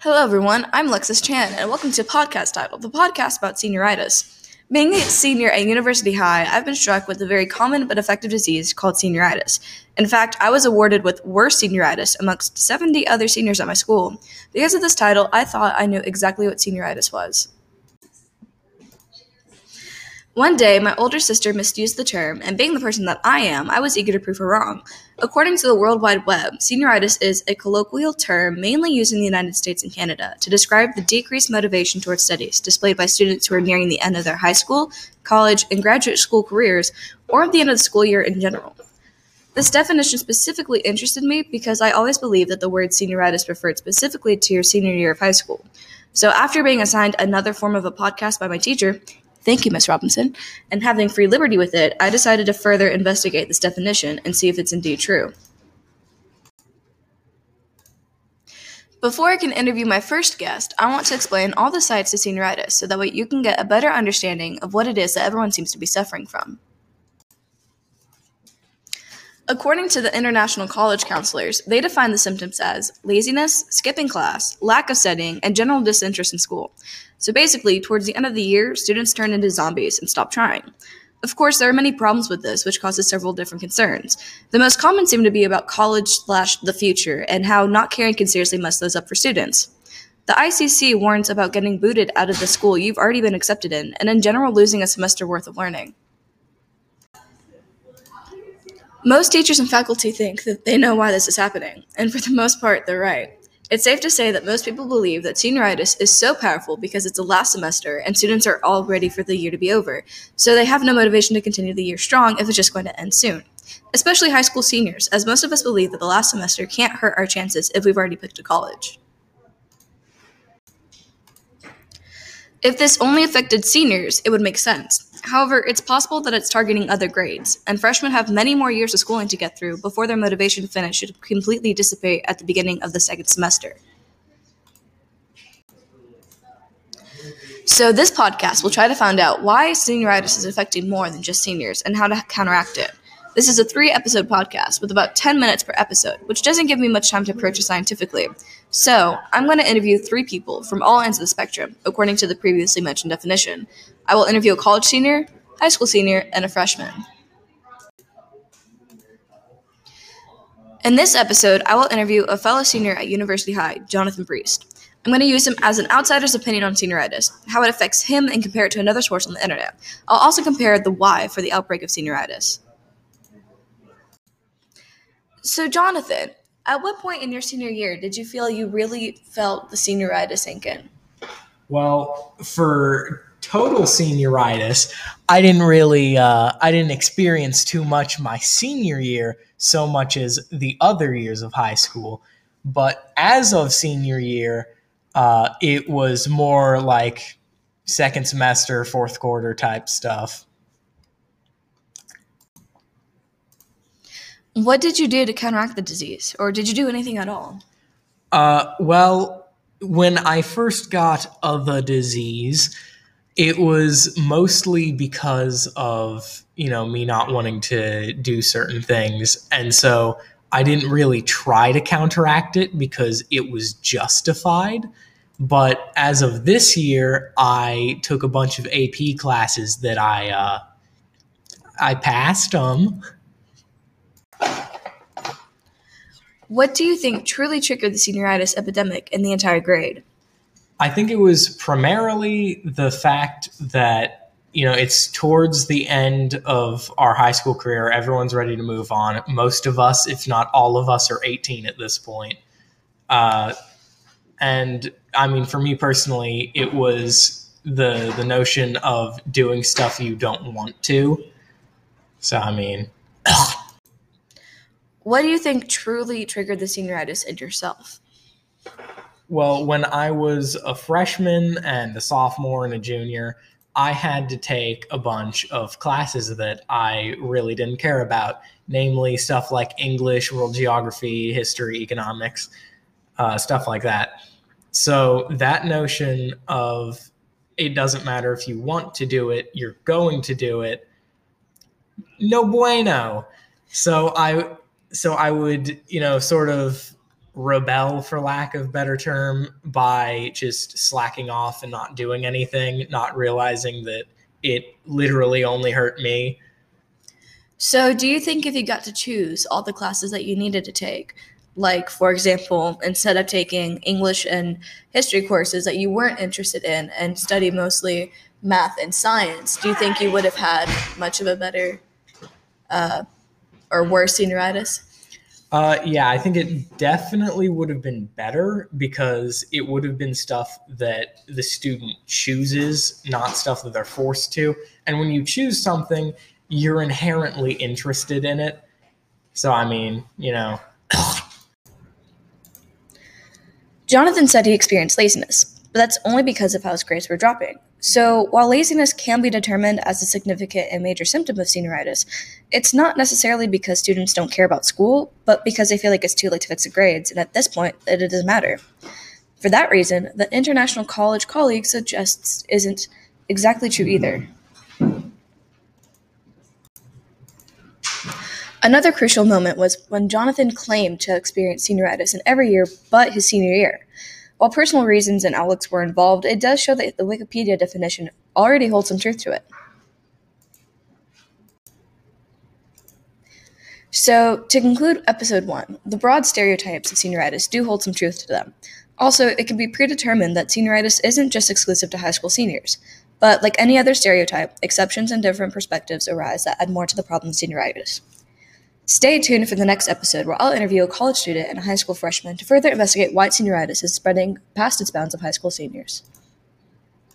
Hello, everyone. I'm Lexus Chan, and welcome to podcast Title, The Podcast About Senioritis. Being a senior at University High, I've been struck with a very common but effective disease called senioritis. In fact, I was awarded with worst senioritis amongst 70 other seniors at my school. Because of this title, I thought I knew exactly what senioritis was. One day, my older sister misused the term, and being the person that I am, I was eager to prove her wrong. According to the World Wide Web, senioritis is a colloquial term mainly used in the United States and Canada to describe the decreased motivation towards studies displayed by students who are nearing the end of their high school, college, and graduate school careers, or at the end of the school year in general. This definition specifically interested me because I always believed that the word senioritis referred specifically to your senior year of high school. So, after being assigned another form of a podcast by my teacher, Thank you, Miss Robinson. And having free liberty with it, I decided to further investigate this definition and see if it's indeed true. Before I can interview my first guest, I want to explain all the sides to senioritis so that way you can get a better understanding of what it is that everyone seems to be suffering from. According to the International College Counselors, they define the symptoms as laziness, skipping class, lack of studying, and general disinterest in school. So basically, towards the end of the year, students turn into zombies and stop trying. Of course, there are many problems with this, which causes several different concerns. The most common seem to be about college slash the future and how not caring can seriously mess those up for students. The ICC warns about getting booted out of the school you've already been accepted in, and in general losing a semester worth of learning. Most teachers and faculty think that they know why this is happening, and for the most part, they're right. It's safe to say that most people believe that senioritis is so powerful because it's the last semester and students are all ready for the year to be over, so they have no motivation to continue the year strong if it's just going to end soon. Especially high school seniors, as most of us believe that the last semester can't hurt our chances if we've already picked a college. If this only affected seniors, it would make sense. However, it's possible that it's targeting other grades, and freshmen have many more years of schooling to get through before their motivation to finish should completely dissipate at the beginning of the second semester. So, this podcast will try to find out why senioritis is affecting more than just seniors and how to counteract it. This is a three episode podcast with about 10 minutes per episode, which doesn't give me much time to approach it scientifically. So, I'm going to interview three people from all ends of the spectrum, according to the previously mentioned definition. I will interview a college senior, high school senior, and a freshman. In this episode, I will interview a fellow senior at University High, Jonathan Priest. I'm going to use him as an outsider's opinion on senioritis, how it affects him, and compare it to another source on the internet. I'll also compare the why for the outbreak of senioritis. So, Jonathan, at what point in your senior year did you feel you really felt the senioritis sink in? Well, for total senioritis, I didn't really, uh, I didn't experience too much my senior year so much as the other years of high school. But as of senior year, uh, it was more like second semester, fourth quarter type stuff. What did you do to counteract the disease, or did you do anything at all? Uh, well, when I first got the disease, it was mostly because of you know me not wanting to do certain things, and so I didn't really try to counteract it because it was justified. But as of this year, I took a bunch of AP classes that I uh, I passed them. Um, what do you think truly triggered the senioritis epidemic in the entire grade? I think it was primarily the fact that, you know, it's towards the end of our high school career. Everyone's ready to move on. Most of us, if not all of us, are 18 at this point. Uh, and I mean, for me personally, it was the the notion of doing stuff you don't want to. So I mean, what do you think truly triggered the senioritis in yourself? Well, when I was a freshman and a sophomore and a junior, I had to take a bunch of classes that I really didn't care about, namely stuff like English, world geography, history, economics, uh, stuff like that. So that notion of it doesn't matter if you want to do it, you're going to do it. No bueno. So I so I would, you know, sort of rebel, for lack of better term, by just slacking off and not doing anything, not realizing that it literally only hurt me. So, do you think if you got to choose all the classes that you needed to take, like for example, instead of taking English and history courses that you weren't interested in and study mostly math and science, do you think you would have had much of a better uh, or worse senioritis? Uh, yeah, I think it definitely would have been better because it would have been stuff that the student chooses, not stuff that they're forced to. And when you choose something, you're inherently interested in it. So, I mean, you know. Jonathan said he experienced laziness, but that's only because of how his grades were dropping. So, while laziness can be determined as a significant and major symptom of senioritis, it's not necessarily because students don't care about school, but because they feel like it's too late to fix the grades, and at this point, it doesn't matter. For that reason, the International College Colleague suggests isn't exactly true either. Another crucial moment was when Jonathan claimed to experience senioritis in every year but his senior year. While personal reasons and outlooks were involved, it does show that the Wikipedia definition already holds some truth to it. So, to conclude episode one, the broad stereotypes of senioritis do hold some truth to them. Also, it can be predetermined that senioritis isn't just exclusive to high school seniors. But, like any other stereotype, exceptions and different perspectives arise that add more to the problem of senioritis. Stay tuned for the next episode where I'll interview a college student and a high school freshman to further investigate why senioritis is spreading past its bounds of high school seniors.